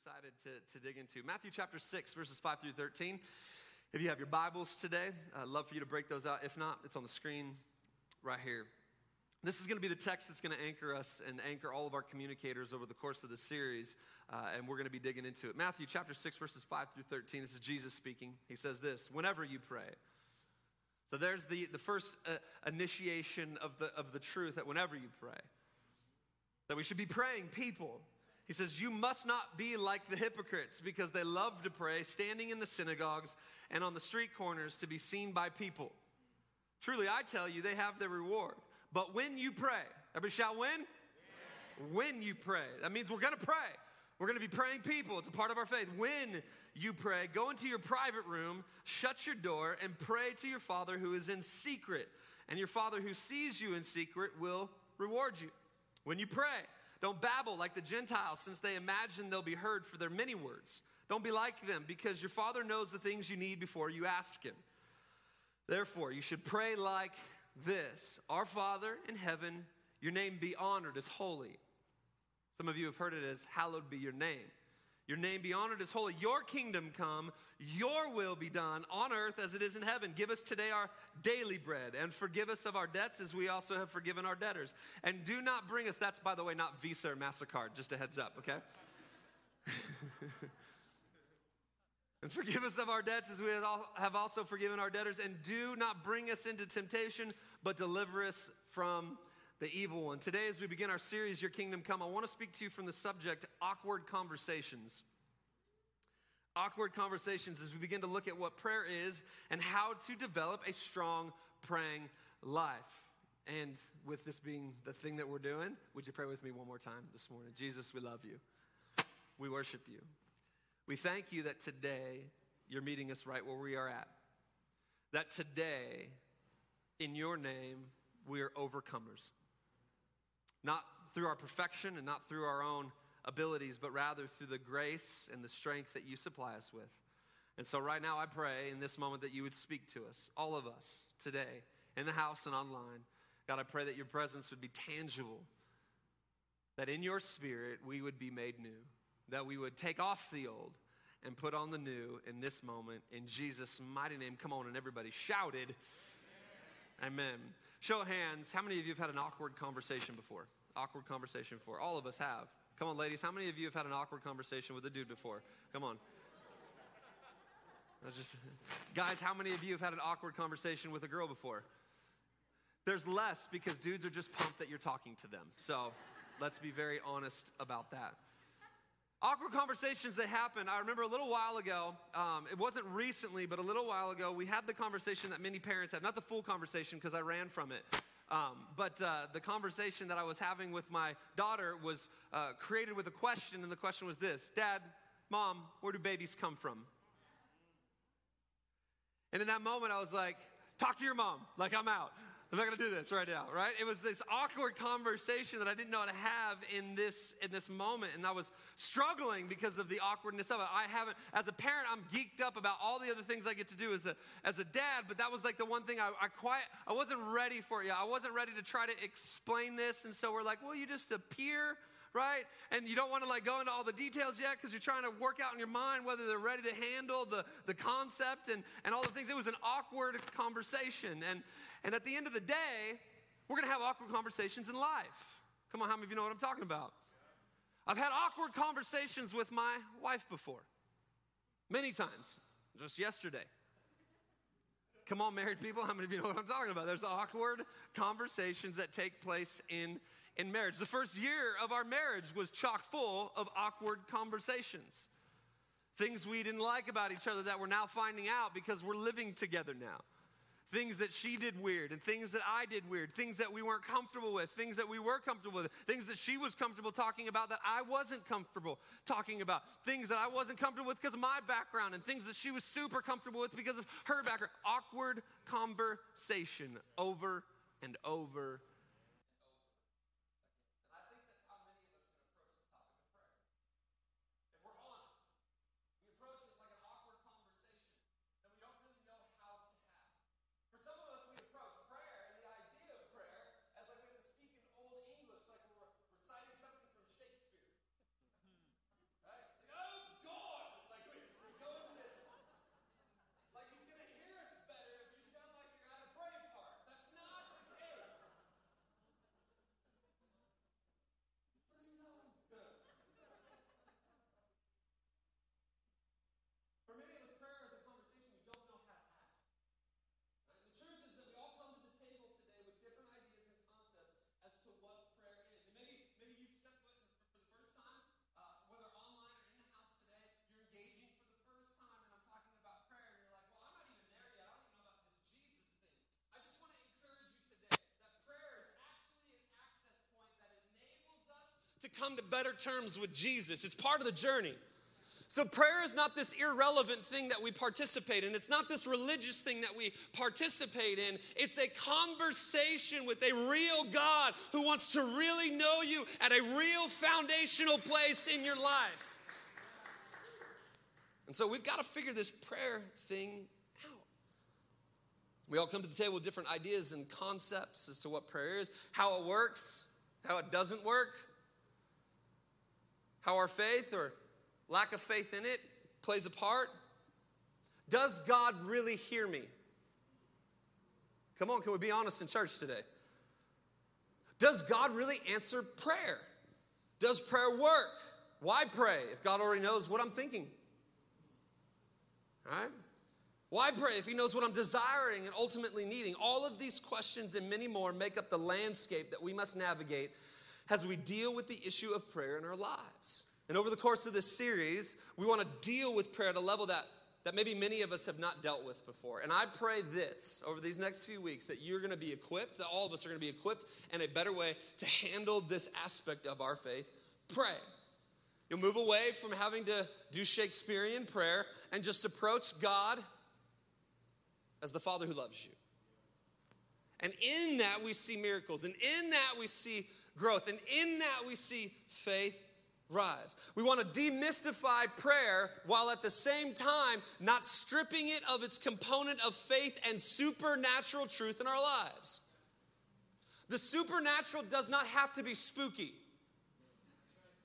excited to, to dig into. Matthew chapter 6, verses 5 through 13. If you have your Bibles today, I'd love for you to break those out. If not, it's on the screen right here. This is going to be the text that's going to anchor us and anchor all of our communicators over the course of the series, uh, and we're going to be digging into it. Matthew chapter 6, verses 5 through 13. This is Jesus speaking. He says this Whenever you pray. So there's the, the first uh, initiation of the, of the truth that whenever you pray, that we should be praying people. He says, You must not be like the hypocrites because they love to pray, standing in the synagogues and on the street corners to be seen by people. Truly, I tell you, they have their reward. But when you pray, everybody shout, when? When you pray. That means we're gonna pray. We're gonna be praying people. It's a part of our faith. When you pray, go into your private room, shut your door, and pray to your Father who is in secret. And your Father who sees you in secret will reward you. When you pray, don't babble like the Gentiles, since they imagine they'll be heard for their many words. Don't be like them, because your Father knows the things you need before you ask Him. Therefore, you should pray like this Our Father in heaven, your name be honored as holy. Some of you have heard it as, Hallowed be your name. Your name be honored as holy. Your kingdom come. Your will be done on earth as it is in heaven. Give us today our daily bread and forgive us of our debts as we also have forgiven our debtors. And do not bring us, that's by the way, not Visa or MasterCard, just a heads up, okay? and forgive us of our debts as we have also forgiven our debtors. And do not bring us into temptation, but deliver us from the evil one. Today, as we begin our series, Your Kingdom Come, I want to speak to you from the subject awkward conversations. Awkward conversations as we begin to look at what prayer is and how to develop a strong praying life. And with this being the thing that we're doing, would you pray with me one more time this morning? Jesus, we love you. We worship you. We thank you that today you're meeting us right where we are at. That today, in your name, we are overcomers. Not through our perfection and not through our own abilities, but rather through the grace and the strength that you supply us with. And so, right now, I pray in this moment that you would speak to us, all of us, today, in the house and online. God, I pray that your presence would be tangible, that in your spirit we would be made new, that we would take off the old and put on the new in this moment. In Jesus' mighty name, come on, and everybody shouted. Amen. Show of hands, how many of you have had an awkward conversation before? Awkward conversation before. All of us have. Come on, ladies, how many of you have had an awkward conversation with a dude before? Come on. That's just, guys, how many of you have had an awkward conversation with a girl before? There's less because dudes are just pumped that you're talking to them. So let's be very honest about that. Awkward conversations that happen. I remember a little while ago, um, it wasn't recently, but a little while ago, we had the conversation that many parents have. Not the full conversation because I ran from it. Um, but uh, the conversation that I was having with my daughter was uh, created with a question, and the question was this Dad, Mom, where do babies come from? And in that moment, I was like, Talk to your mom, like I'm out. I'm not gonna do this right now, right? It was this awkward conversation that I didn't know how to have in this in this moment, and I was struggling because of the awkwardness of it. I haven't, as a parent, I'm geeked up about all the other things I get to do as a as a dad, but that was like the one thing I, I quite I wasn't ready for. it Yeah, I wasn't ready to try to explain this, and so we're like, well, you just appear right? And you don't want to like go into all the details yet because you're trying to work out in your mind whether they're ready to handle the, the concept and, and all the things. It was an awkward conversation. And, and at the end of the day, we're going to have awkward conversations in life. Come on, how many of you know what I'm talking about? I've had awkward conversations with my wife before, many times, just yesterday. Come on, married people, how many of you know what I'm talking about? There's awkward conversations that take place in in marriage. The first year of our marriage was chock full of awkward conversations. Things we didn't like about each other that we're now finding out because we're living together now. Things that she did weird and things that I did weird, things that we weren't comfortable with, things that we were comfortable with, things that she was comfortable talking about that I wasn't comfortable talking about, things that I wasn't comfortable with because of my background, and things that she was super comfortable with because of her background. Awkward conversation over and over come to better terms with Jesus. It's part of the journey. So, prayer is not this irrelevant thing that we participate in. It's not this religious thing that we participate in. It's a conversation with a real God who wants to really know you at a real foundational place in your life. And so, we've got to figure this prayer thing out. We all come to the table with different ideas and concepts as to what prayer is, how it works, how it doesn't work, how our faith or lack of faith in it plays a part. Does God really hear me? Come on, can we be honest in church today? Does God really answer prayer? Does prayer work? Why pray if God already knows what I'm thinking? All right? Why pray if He knows what I'm desiring and ultimately needing? All of these questions and many more make up the landscape that we must navigate as we deal with the issue of prayer in our lives. And over the course of this series, we want to deal with prayer at a level that, that maybe many of us have not dealt with before. And I pray this over these next few weeks that you're going to be equipped, that all of us are going to be equipped in a better way to handle this aspect of our faith. Pray. You'll move away from having to do Shakespearean prayer and just approach God as the Father who loves you. And in that we see miracles, and in that we see growth, and in that we see faith rise. We want to demystify prayer while at the same time not stripping it of its component of faith and supernatural truth in our lives. The supernatural does not have to be spooky.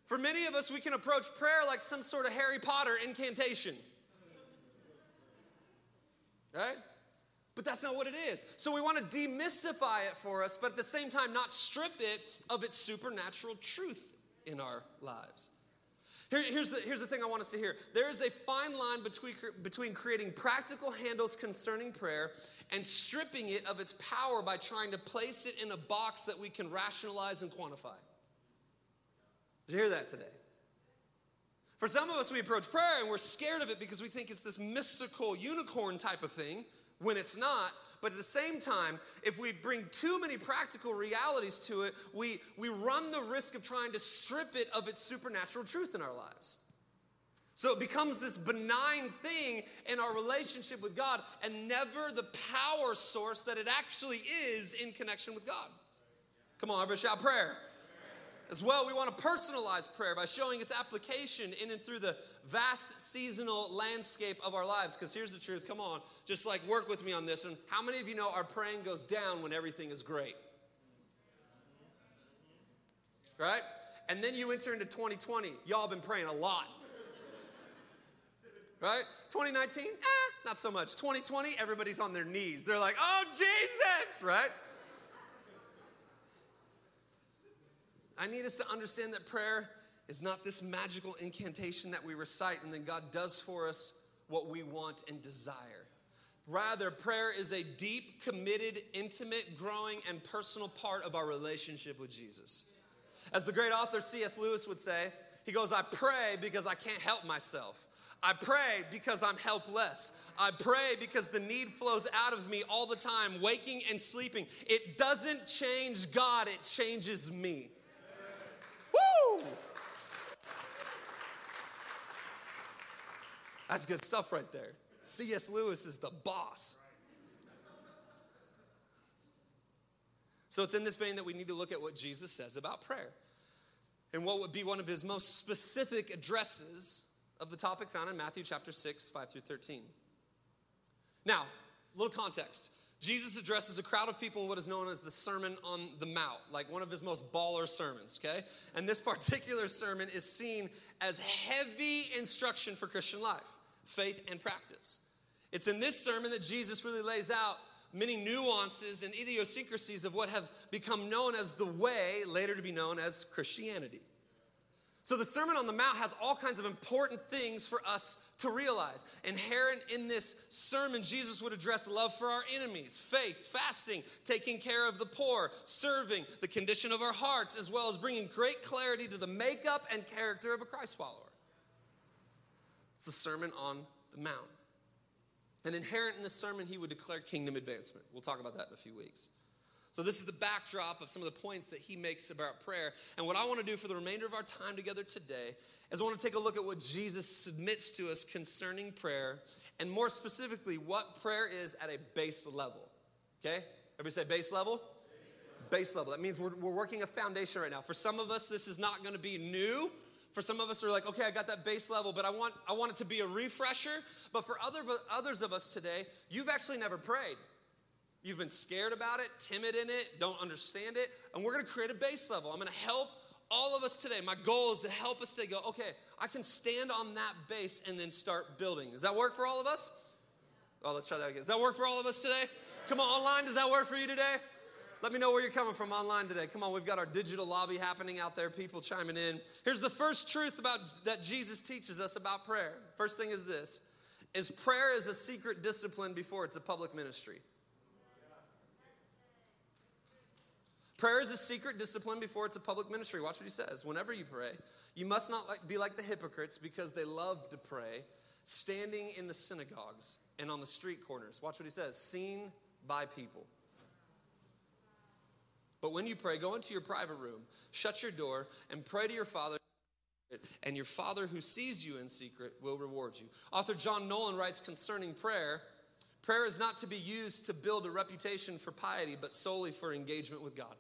For many of us, we can approach prayer like some sort of Harry Potter incantation. Right? But that's not what it is. So we want to demystify it for us, but at the same time, not strip it of its supernatural truth in our lives. Here, here's, the, here's the thing I want us to hear there is a fine line between, between creating practical handles concerning prayer and stripping it of its power by trying to place it in a box that we can rationalize and quantify. Did you hear that today? For some of us, we approach prayer and we're scared of it because we think it's this mystical unicorn type of thing when it's not. But at the same time, if we bring too many practical realities to it, we, we run the risk of trying to strip it of its supernatural truth in our lives. So it becomes this benign thing in our relationship with God and never the power source that it actually is in connection with God. Come on, everybody shout prayer. As well, we want to personalize prayer by showing its application in and through the vast seasonal landscape of our lives. Because here's the truth come on, just like work with me on this. And how many of you know our praying goes down when everything is great? Right? And then you enter into 2020. Y'all been praying a lot. Right? 2019, eh, not so much. 2020, everybody's on their knees. They're like, oh, Jesus, right? I need us to understand that prayer is not this magical incantation that we recite and then God does for us what we want and desire. Rather, prayer is a deep, committed, intimate, growing, and personal part of our relationship with Jesus. As the great author C.S. Lewis would say, he goes, I pray because I can't help myself. I pray because I'm helpless. I pray because the need flows out of me all the time, waking and sleeping. It doesn't change God, it changes me. That's good stuff right there. C.S. Lewis is the boss. So it's in this vein that we need to look at what Jesus says about prayer and what would be one of his most specific addresses of the topic found in Matthew chapter 6, 5 through 13. Now, a little context. Jesus addresses a crowd of people in what is known as the Sermon on the Mount, like one of his most baller sermons, okay? And this particular sermon is seen as heavy instruction for Christian life, faith, and practice. It's in this sermon that Jesus really lays out many nuances and idiosyncrasies of what have become known as the way, later to be known as Christianity. So, the Sermon on the Mount has all kinds of important things for us to realize. Inherent in this sermon, Jesus would address love for our enemies, faith, fasting, taking care of the poor, serving, the condition of our hearts, as well as bringing great clarity to the makeup and character of a Christ follower. It's the Sermon on the Mount. And inherent in this sermon, he would declare kingdom advancement. We'll talk about that in a few weeks. So, this is the backdrop of some of the points that he makes about prayer. And what I want to do for the remainder of our time together today is I want to take a look at what Jesus submits to us concerning prayer, and more specifically, what prayer is at a base level. Okay? Everybody say base level? Base level. That means we're, we're working a foundation right now. For some of us, this is not going to be new. For some of us are like, okay, I got that base level, but I want I want it to be a refresher. But for other others of us today, you've actually never prayed. You've been scared about it, timid in it, don't understand it, and we're gonna create a base level. I'm gonna help all of us today. My goal is to help us today go, okay, I can stand on that base and then start building. Does that work for all of us? Oh, let's try that again. Does that work for all of us today? Come on, online, does that work for you today? Let me know where you're coming from online today. Come on, we've got our digital lobby happening out there, people chiming in. Here's the first truth about that Jesus teaches us about prayer. First thing is this is prayer is a secret discipline before it's a public ministry. Prayer is a secret discipline before it's a public ministry. Watch what he says. Whenever you pray, you must not be like the hypocrites because they love to pray, standing in the synagogues and on the street corners. Watch what he says seen by people. But when you pray, go into your private room, shut your door, and pray to your Father and your Father who sees you in secret will reward you. Author John Nolland writes concerning prayer prayer is not to be used to build a reputation for piety, but solely for engagement with God.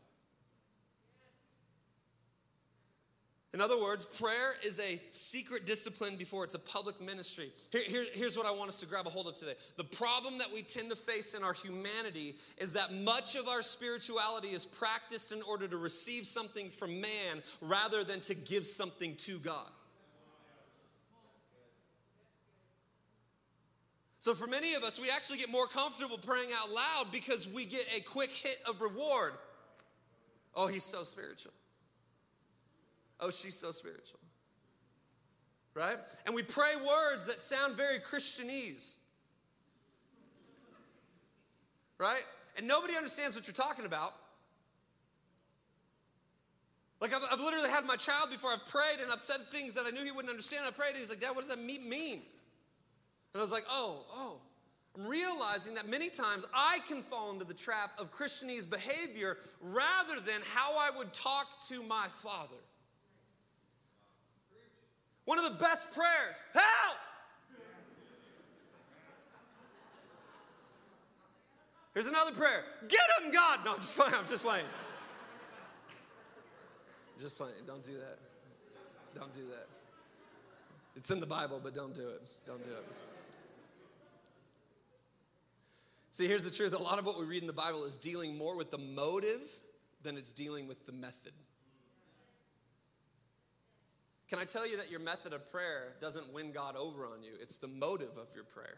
In other words, prayer is a secret discipline before it's a public ministry. Here, here, here's what I want us to grab a hold of today. The problem that we tend to face in our humanity is that much of our spirituality is practiced in order to receive something from man rather than to give something to God. So, for many of us, we actually get more comfortable praying out loud because we get a quick hit of reward. Oh, he's so spiritual. Oh, she's so spiritual. Right? And we pray words that sound very Christianese. Right? And nobody understands what you're talking about. Like, I've, I've, literally had my child before I've prayed and I've said things that I knew he wouldn't understand. I prayed and he's like, Dad, what does that mean? And I was like, oh, oh. I'm realizing that many times I can fall into the trap of Christianese behavior rather than how I would talk to my father. One of the best prayers help! Here's another prayer get him, God! No, I'm just playing, I'm just playing. Just playing, don't do that. Don't do that. It's in the Bible, but don't do it. Don't do it. See, here's the truth a lot of what we read in the Bible is dealing more with the motive than it's dealing with the method. Can I tell you that your method of prayer doesn't win God over on you? It's the motive of your prayer.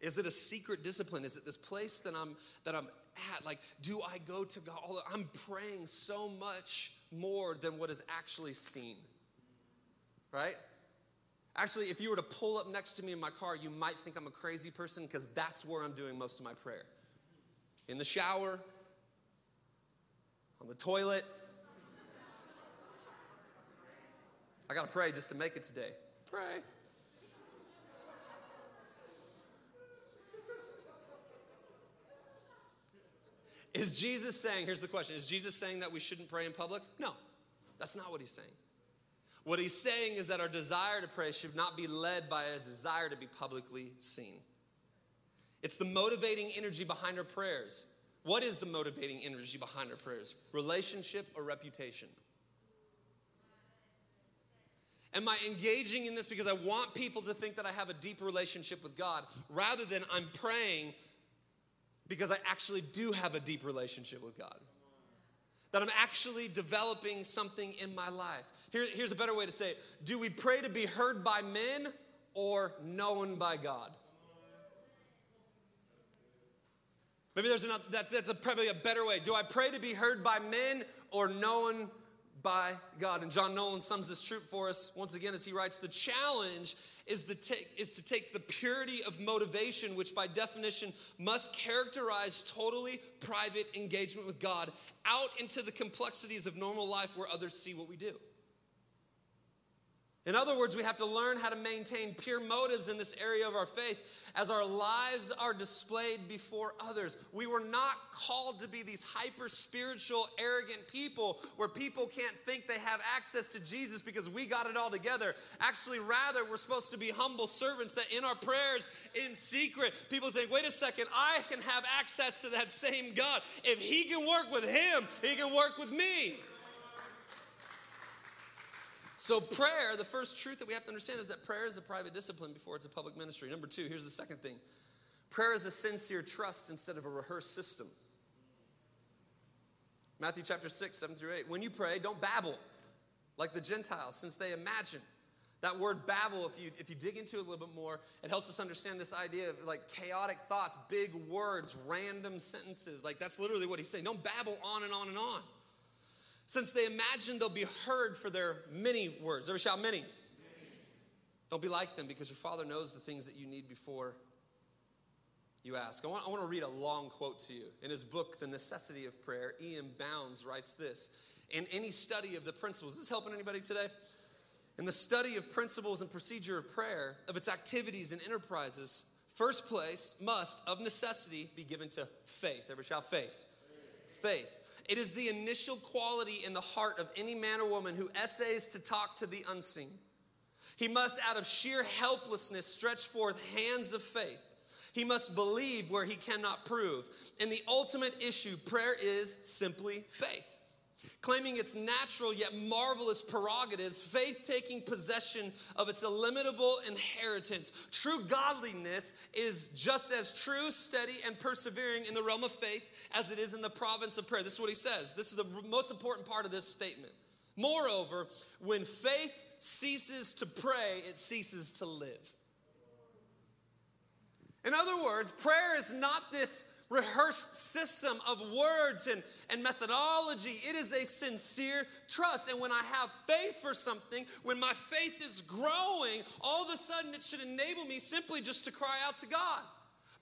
Is it a secret discipline? Is it this place that I'm that I'm at? Like, do I go to God? I'm praying so much more than what is actually seen. Right? Actually, if you were to pull up next to me in my car, you might think I'm a crazy person because that's where I'm doing most of my prayer. In the shower, on the toilet, I got to pray just to make it today. Pray. Is Jesus saying, here's the question, is Jesus saying that we shouldn't pray in public? No, that's not what he's saying. What he's saying is that our desire to pray should not be led by a desire to be publicly seen. It's the motivating energy behind our prayers. What is the motivating energy behind our prayers? Relationship or reputation? Am I engaging in this because I want people to think that I have a deep relationship with God rather than I'm praying because I actually do have a deep relationship with God? That I'm actually developing something in my life. Here, here's a better way to say it Do we pray to be heard by men or known by God? Maybe there's another, that, that's a, probably a better way. Do I pray to be heard by men or known by God. And John Nolland sums this truth for us once again as he writes The challenge is, the is to take the purity of motivation, which by definition must characterize totally private engagement with God, out into the complexities of normal life where others see what we do. In other words, we have to learn how to maintain pure motives in this area of our faith as our lives are displayed before others. We were not called to be these hyper spiritual, arrogant people where people can't think they have access to Jesus because we got it all together. Actually, rather, we're supposed to be humble servants that in our prayers, in secret, people think, wait a second, I can have access to that same God. If He can work with Him, He can work with me. So, prayer, the first truth that we have to understand is that prayer is a private discipline before it's a public ministry. Number two, here's the second thing prayer is a sincere trust instead of a rehearsed system. Matthew chapter 6, 7 through 8. When you pray, don't babble like the Gentiles, since they imagine. That word babble, if you, if you dig into it a little bit more, it helps us understand this idea of like chaotic thoughts, big words, random sentences. Like that's literally what he's saying. Don't babble on and on and on since they imagine they'll be heard for their many words. Ever shout many? many? Don't be like them because your Father knows the things that you need before you ask. I want, I want to read a long quote to you. In his book, The Necessity of Prayer, E.M. Bounds writes this In any study of the principles, is this helping anybody today? In the study of principles and procedure of prayer, of its activities and enterprises, first place must, of necessity, be given to faith. Ever shout faith? Faith. faith. It is the initial quality in the heart of any man or woman who essays to talk to the unseen. He must, out of sheer helplessness, stretch forth hands of faith. He must believe where he cannot prove. And the ultimate issue, prayer is simply faith claiming its natural yet marvelous prerogatives, faith taking possession of its illimitable inheritance. True godliness is just as true, steady, and persevering in the realm of faith as it is in the province of prayer. This is what he says. This is the most important part of this statement. Moreover, when faith ceases to pray, it ceases to live. In other words, prayer is not this rehearsed system of words and, and methodology. It is a sincere trust. And when I have faith for something, when my faith is growing, all of a sudden it should enable me simply just to cry out to God.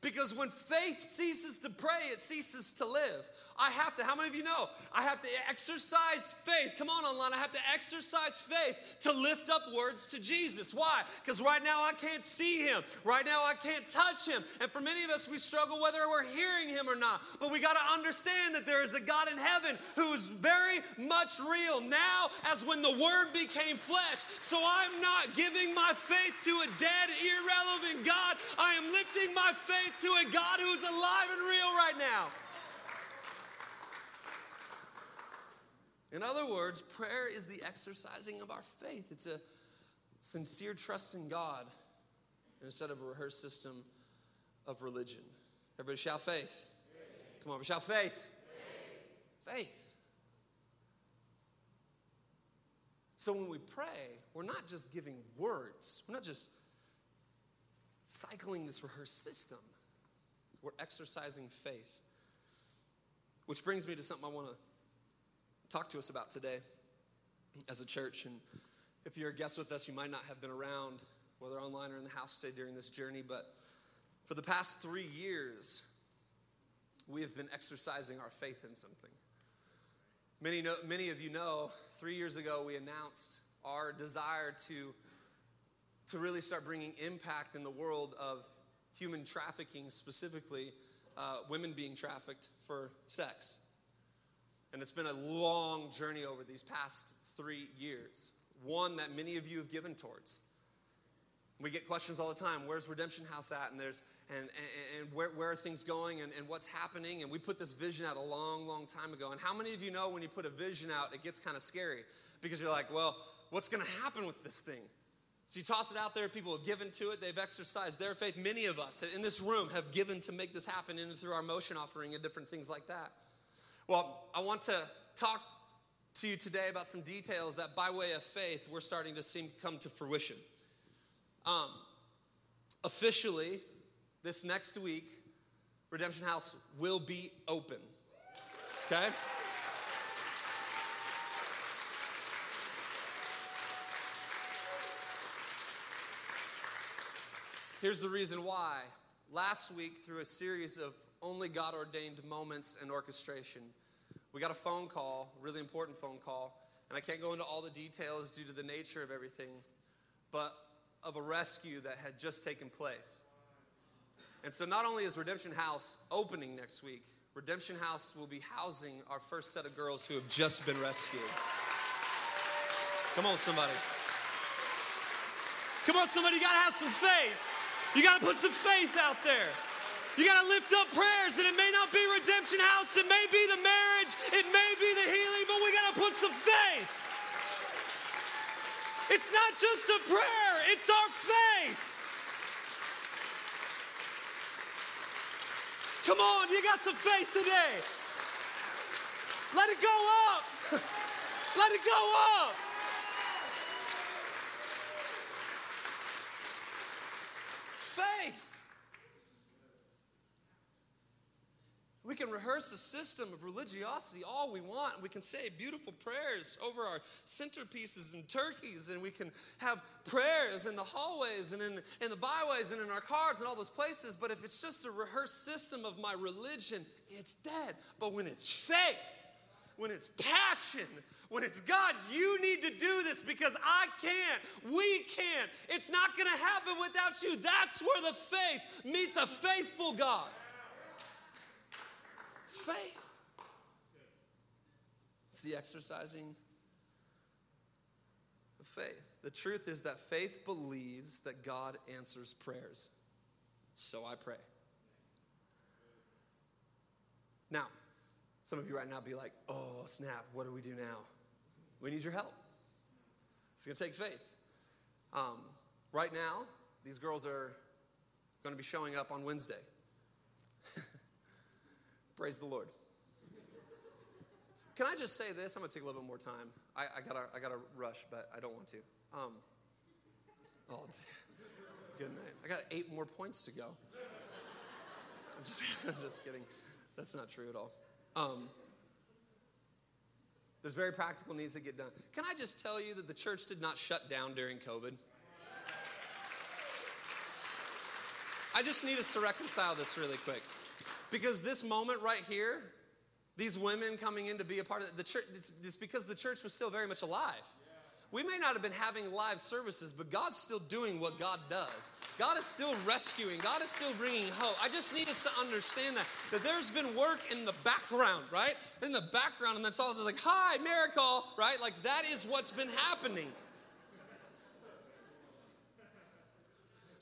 Because when faith ceases to pray, it ceases to live. I have to, how many of you know? I have to exercise faith. Come on, online. I have to exercise faith to lift up words to Jesus. Why? Because right now I can't see him. Right now I can't touch him. And for many of us, we struggle whether we're hearing him or not. But we got to understand that there is a God in heaven who is very much real now as when the word became flesh. So I'm not giving my faith to a dead, irrelevant God. I am lifting my faith to a God who is alive and real right now. In other words, prayer is the exercising of our faith. It's a sincere trust in God instead of a rehearsed system of religion. Everybody shout faith. faith. Come on, shout faith. faith. Faith. So when we pray, we're not just giving words, we're not just cycling this rehearsed system, we're exercising faith. Which brings me to something I want to talk to us about today as a church. And if you're a guest with us, you might not have been around, whether online or in the house today during this journey, but for the past three years, we have been exercising our faith in something. Many, know, many of you know, three years ago, we announced our desire to, to really start bringing impact in the world of human trafficking, specifically uh, women being trafficked for sex. And it's been a long journey over these past three years, one that many of you have given towards. We get questions all the time where's Redemption House at? And there's and, and, and where, where, are things going and, and what's happening? And we put this vision out a long, long time ago. And how many of you know when you put a vision out, it gets kind of scary because you're like, well, what's going to happen with this thing? So you toss it out there, people have given to it, they've exercised their faith. Many of us in this room have given to make this happen and through our motion offering and different things like that. Well, I want to talk to you today about some details that, by way of faith, we're starting to see come to fruition. Um, officially, this next week, Redemption House will be open. Okay? Here's the reason why. Last week, through a series of only God ordained moments and orchestration. We got a phone call, really important phone call, and I can't go into all the details due to the nature of everything. but of a rescue that had just taken place. And so, not only is Redemption House opening next week, Redemption House will be housing our first set of girls who have just been rescued. Come on, somebody. Come on, somebody, you gotta have some faith. You gotta put some faith out there. You gotta lift up prayers, and it may not be Redemption House, it may be the marriage, it may be the healing, but we gotta put some faith. It's not just a prayer, it's our faith. Come on, you got some faith today. Let it go up. Let it go up. It's faith. We can rehearse a system of religiosity all we want. We can say beautiful prayers over our centerpieces and turkeys, and we can have prayers in the hallways and in, in the byways and in our cars and all those places. But if it's just a rehearsed system of my religion, it's dead. But when it's faith, when it's passion, when it's God, you need to do this because I can't, we can't. It's not gonna happen without you. That's where the faith meets a faithful God. It's faith. It's the exercising of faith. The truth is that faith believes that God answers prayers. So I pray. Now, some of you right now be like, oh, snap, what do we do now? We need your help. It's gonna take faith. Um, right now, these girls are gonna be showing up on Wednesday. Praise the Lord. Can I just say this? I'm to take a little bit more time. I, I, gotta, I gotta rush, but I don't want to. Um, oh, good night. I got eight more points to go. I'm just, I'm just kidding. That's not true at all. Um, there's very practical needs that get done. Can I just tell you that the church did not shut down during COVID? I just need us to reconcile this really quick. Because this moment right here, these women coming in to be a part of the church, it's, it's because the church was still very much alive. We may not have been having live services, but God's still doing what God does. God is still rescuing. God is still bringing hope. I just need us to understand that that there's been work in the background, right? In the background, and that's all. It's like, "Hi, miracle," right? Like that is what's been happening.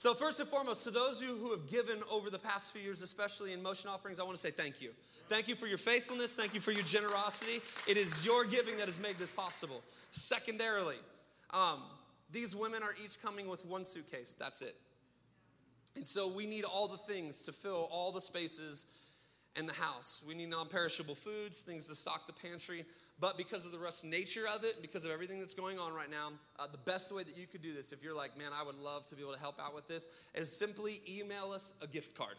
So, first and foremost, to those of you who have given over the past few years, especially in motion offerings, I want to say thank you. Thank you for your faithfulness. Thank you for your generosity. It is your giving that has made this possible. Secondarily, um, these women are each coming with one suitcase. That's it. And so we need all the things to fill all the spaces in the house. We need non perishable foods, things to stock the pantry. But because of the rust nature of it, because of everything that's going on right now, uh, the best way that you could do this, if you're like, man, I would love to be able to help out with this, is simply email us a gift card.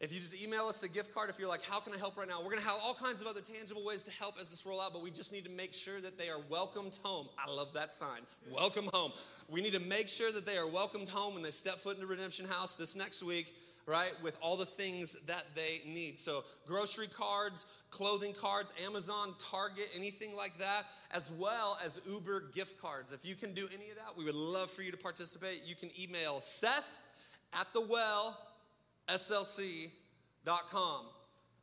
If you just email us a gift card, if you're like, how can I help right now? We're gonna have all kinds of other tangible ways to help as this roll out, but we just need to make sure that they are welcomed home. I love that sign. Welcome home. We need to make sure that they are welcomed home when they step foot into Redemption House this next week right? With all the things that they need. So, grocery cards, clothing cards, Amazon, Target, anything like that, as well as Uber gift cards. If you can do any of that, we would love for you to participate. You can email Seth at the well, SLC.com.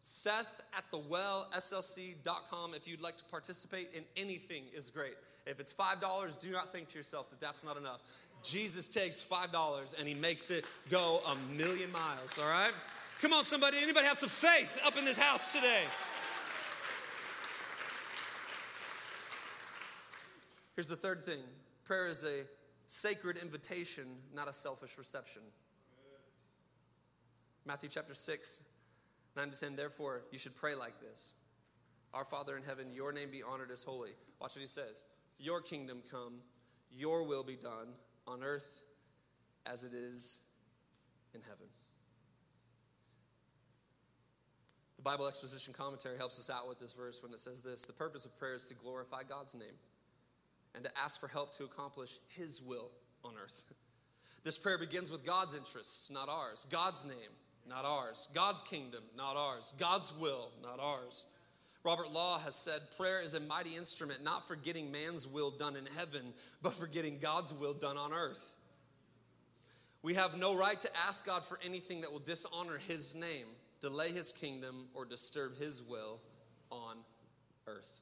Seth at the well, SLC.com. If you'd like to participate in anything, is great. If it's $5, do not think to yourself that that's not enough. Jesus takes $5 and he makes it go a million miles, all right? Come on, somebody. Anybody have some faith up in this house today? Here's the third thing prayer is a sacred invitation, not a selfish reception. Matthew chapter 6, 9 to 10. Therefore, you should pray like this Our Father in heaven, your name be honored as holy. Watch what he says Your kingdom come, your will be done on earth as it is in heaven. The Bible Exposition Commentary helps us out with this verse when it says this The purpose of prayer is to glorify God's name and to ask for help to accomplish His will on earth. This prayer begins with God's interests, not ours. God's name, not ours. God's kingdom, not ours. God's will, not ours. Robert Law has said prayer is a mighty instrument not for getting man's will done in heaven, but for getting God's will done on earth. We have no right to ask God for anything that will dishonor his name, delay his kingdom, or disturb his will on earth.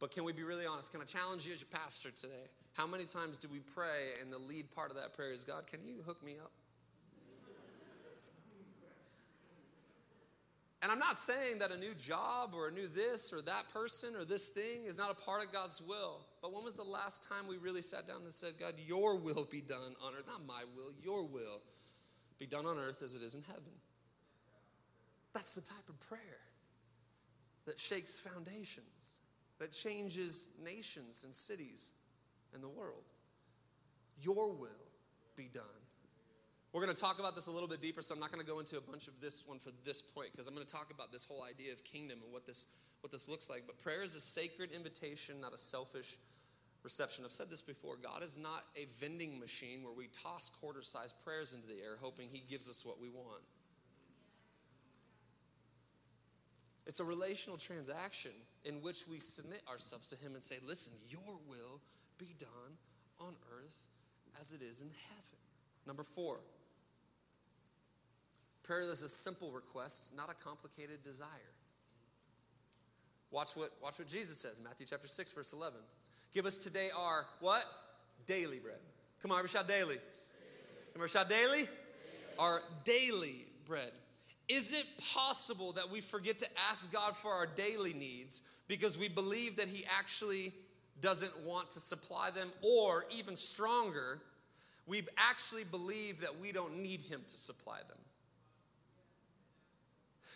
But can we be really honest? Can I challenge you as your pastor today? How many times do we pray and the lead part of that prayer is God, can you hook me up? And I'm not saying that a new job or a new this or that person or this thing is not a part of God's will. But when was the last time we really sat down and said, God, your will be done on earth? Not my will, your will be done on earth as it is in heaven. That's the type of prayer that shakes foundations, that changes nations and cities and the world. Your will be done we're going to talk about this a little bit deeper, so I'm not going to go into a bunch of this one for this point because I'm going to talk about this whole idea of kingdom and what this what this looks like. But prayer is a sacred invitation, not a selfish reception. I've said this before. God is not a vending machine where we toss quarter-sized prayers into the air hoping he gives us what we want. It's a relational transaction in which we submit ourselves to him and say, "Listen, your will be done on earth as it is in heaven." Number 4, Prayer is a simple request, not a complicated desire. Watch what, watch what Jesus says, Matthew chapter 6, verse 11. Give us today our what? Daily bread. Come on, everybody shout daily. daily. Everybody shout daily? daily. Our daily bread. Is it possible that we forget to ask God for our daily needs because we believe that He actually doesn't want to supply them? Or even stronger, we actually believe that we don't need Him to supply them.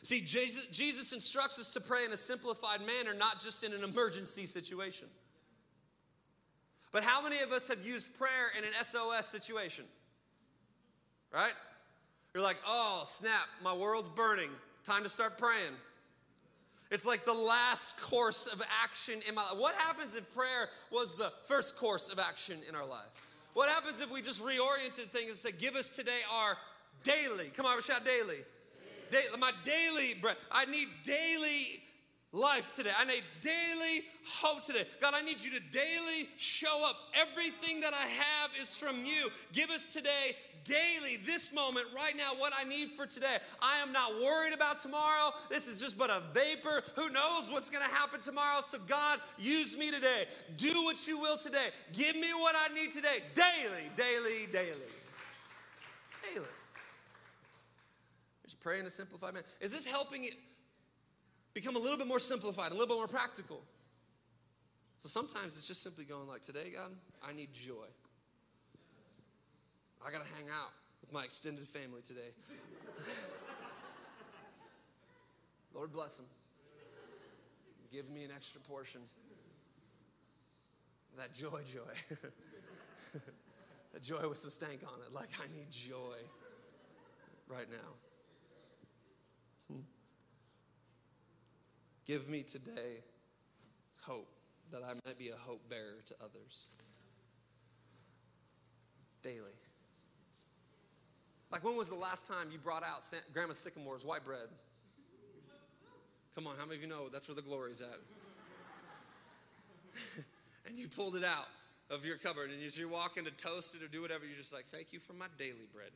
See, Jesus, Jesus instructs us to pray in a simplified manner, not just in an emergency situation. But how many of us have used prayer in an SOS situation? Right? You're like, oh, snap, my world's burning. Time to start praying. It's like the last course of action in my life. What happens if prayer was the first course of action in our life? What happens if we just reoriented things and said, give us today our daily, come on, shout daily, my daily bread. I need daily life today. I need daily hope today. God, I need you to daily show up. Everything that I have is from you. Give us today daily, this moment, right now, what I need for today. I am not worried about tomorrow. This is just but a vapor. Who knows what's going to happen tomorrow? So, God, use me today. Do what you will today. Give me what I need today. Daily, daily, daily. Daily. Just pray in a simplified manner. Is this helping it become a little bit more simplified, a little bit more practical? So sometimes it's just simply going like, today, God, I need joy. I got to hang out with my extended family today. Lord bless them. Give me an extra portion. That joy, joy. that joy with some stank on it. Like, I need joy right now. Give me today hope that I might be a hope bearer to others daily. Like, when was the last time you brought out Grandma Sycamore's white bread? Come on, how many of you know that's where the glory's at? and you pulled it out of your cupboard, and as you're walking to toast it or do whatever, you're just like, thank you for my daily bread.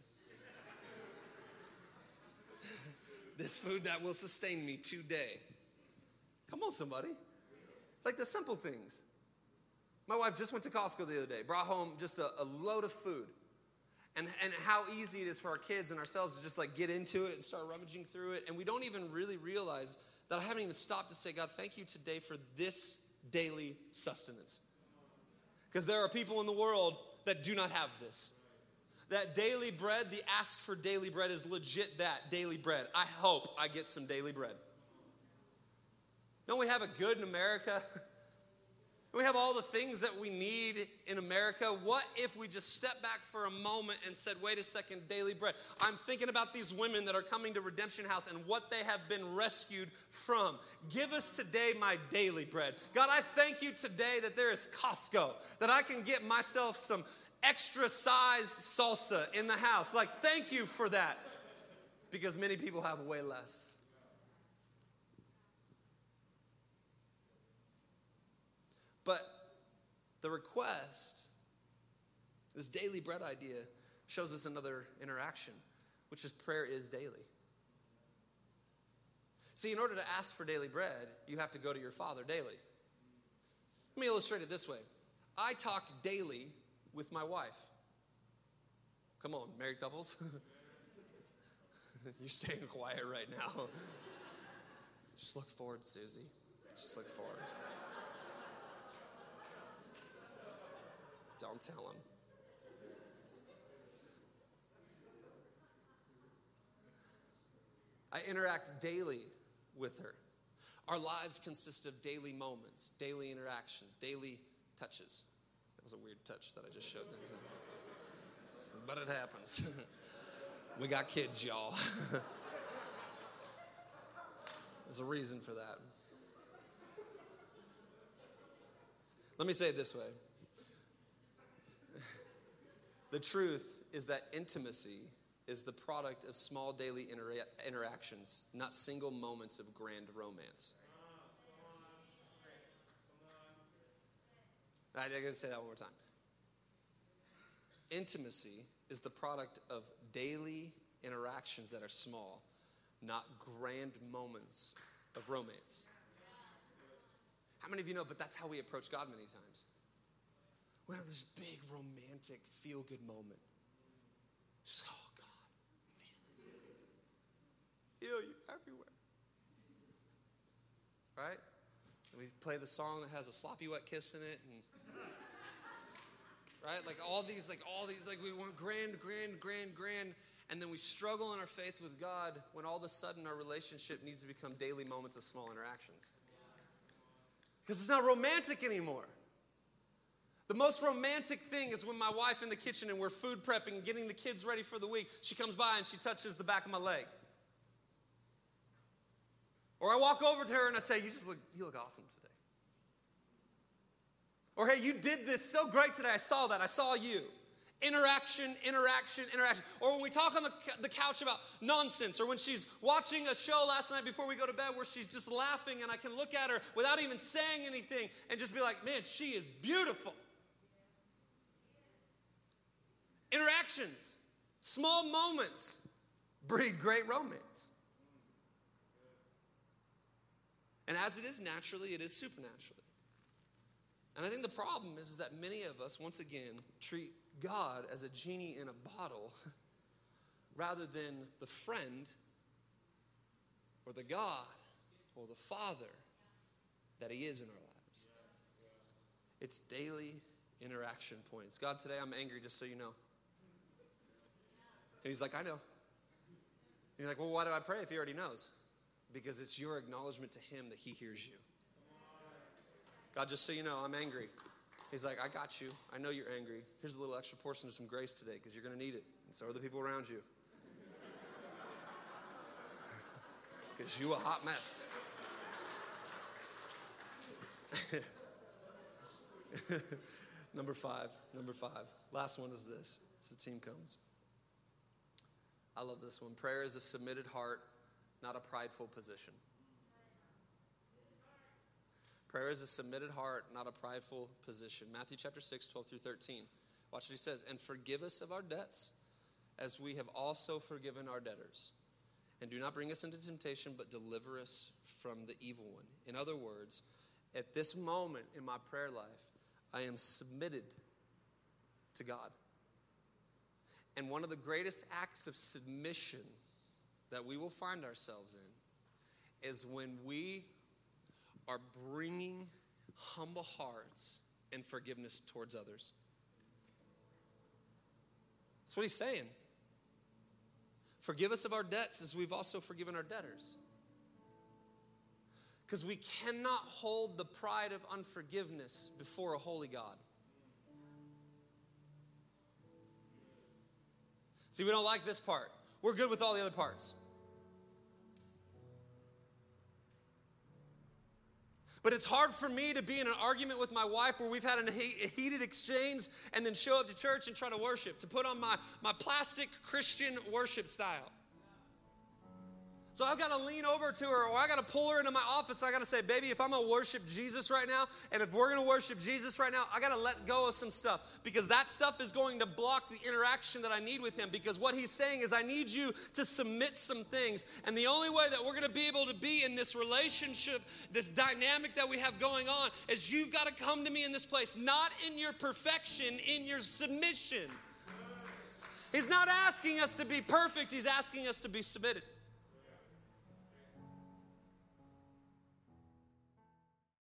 this food that will sustain me today. Come on, somebody. It's like the simple things. My wife just went to Costco the other day, brought home just a, a load of food. And, and how easy it is for our kids and ourselves to just like get into it and start rummaging through it. And we don't even really realize that I haven't even stopped to say, God, thank you today for this daily sustenance. Because there are people in the world that do not have this. That daily bread, the ask for daily bread is legit that daily bread. I hope I get some daily bread. Don't we have a good in America? we have all the things that we need in America. What if we just step back for a moment and said, wait a second, daily bread? I'm thinking about these women that are coming to Redemption House and what they have been rescued from. Give us today my daily bread. God, I thank you today that there is Costco, that I can get myself some extra size salsa in the house. Like, thank you for that. Because many people have way less. But the request, this daily bread idea, shows us another interaction, which is prayer is daily. See, in order to ask for daily bread, you have to go to your Father daily. Let me illustrate it this way I talk daily with my wife. Come on, married couples. You're staying quiet right now. Just look forward, Susie. Just look forward. Don't tell him. I interact daily with her. Our lives consist of daily moments, daily interactions, daily touches. That was a weird touch that I just showed them. but it happens. we got kids, y'all. There's a reason for that. Let me say it this way the truth is that intimacy is the product of small daily intera- interactions, not single moments of grand romance. I, I gotta say that one more time. Intimacy is the product of daily interactions that are small, not grand moments of romance. How many of you know, but that's how we approach God many times? We have this big romantic feel good moment. Just, oh, God, feel you everywhere. Right? And we play the song that has a sloppy wet kiss in it and right? Like all these, like all these, like we want grand, grand, grand, grand, and then we struggle in our faith with God when all of a sudden our relationship needs to become daily moments of small interactions. Because it's not romantic anymore. The most romantic thing is when my wife in the kitchen and we're food prepping, getting the kids ready for the week. She comes by and she touches the back of my leg. Or I walk over to her and I say, "You just look, you look awesome today." Or hey, you did this so great today. I saw that. I saw you. Interaction, interaction, interaction. Or when we talk on the, the couch about nonsense, or when she's watching a show last night before we go to bed where she's just laughing and I can look at her without even saying anything and just be like, man, she is beautiful. Interactions, small moments breed great romance. And as it is naturally, it is supernaturally. And I think the problem is, is that many of us, once again, treat God as a genie in a bottle rather than the friend or the God or the Father that He is in our lives. It's daily interaction points. God, today I'm angry, just so you know. And He's like, I know. And you're like, well, why do I pray if He already knows? Because it's your acknowledgement to Him that He hears you. God, just so you know, I'm angry. He's like, I got you. I know you're angry. Here's a little extra portion of some grace today because you're going to need it. And so are the people around you. Because you a hot mess. number five. Number five. Last one is this as the team comes. I love this one. Prayer is a submitted heart, not a prideful position. Prayer is a submitted heart, not a prideful position. Matthew chapter 6, 12 through 13. Watch what he says. And forgive us of our debts, as we have also forgiven our debtors. And do not bring us into temptation, but deliver us from the evil one. In other words, at this moment in my prayer life, I am submitted to God. And one of the greatest acts of submission that we will find ourselves in is when we are bringing humble hearts and forgiveness towards others. That's what he's saying. Forgive us of our debts as we've also forgiven our debtors. Because we cannot hold the pride of unforgiveness before a holy God. See, we don't like this part. We're good with all the other parts. But it's hard for me to be in an argument with my wife where we've had a heated exchange and then show up to church and try to worship, to put on my, my plastic Christian worship style. So I've got to lean over to her or I got to pull her into my office. I got to say, baby, if I'm going to worship Jesus right now, and if we're going to worship Jesus right now, I got to let go of some stuff because that stuff is going to block the interaction that I need with him. Because what he's saying is, I need you to submit some things. And the only way that we're going to be able to be in this relationship, this dynamic that we have going on, is you've got to come to me in this place, not in your perfection, in your submission. He's not asking us to be perfect, he's asking us to be submitted.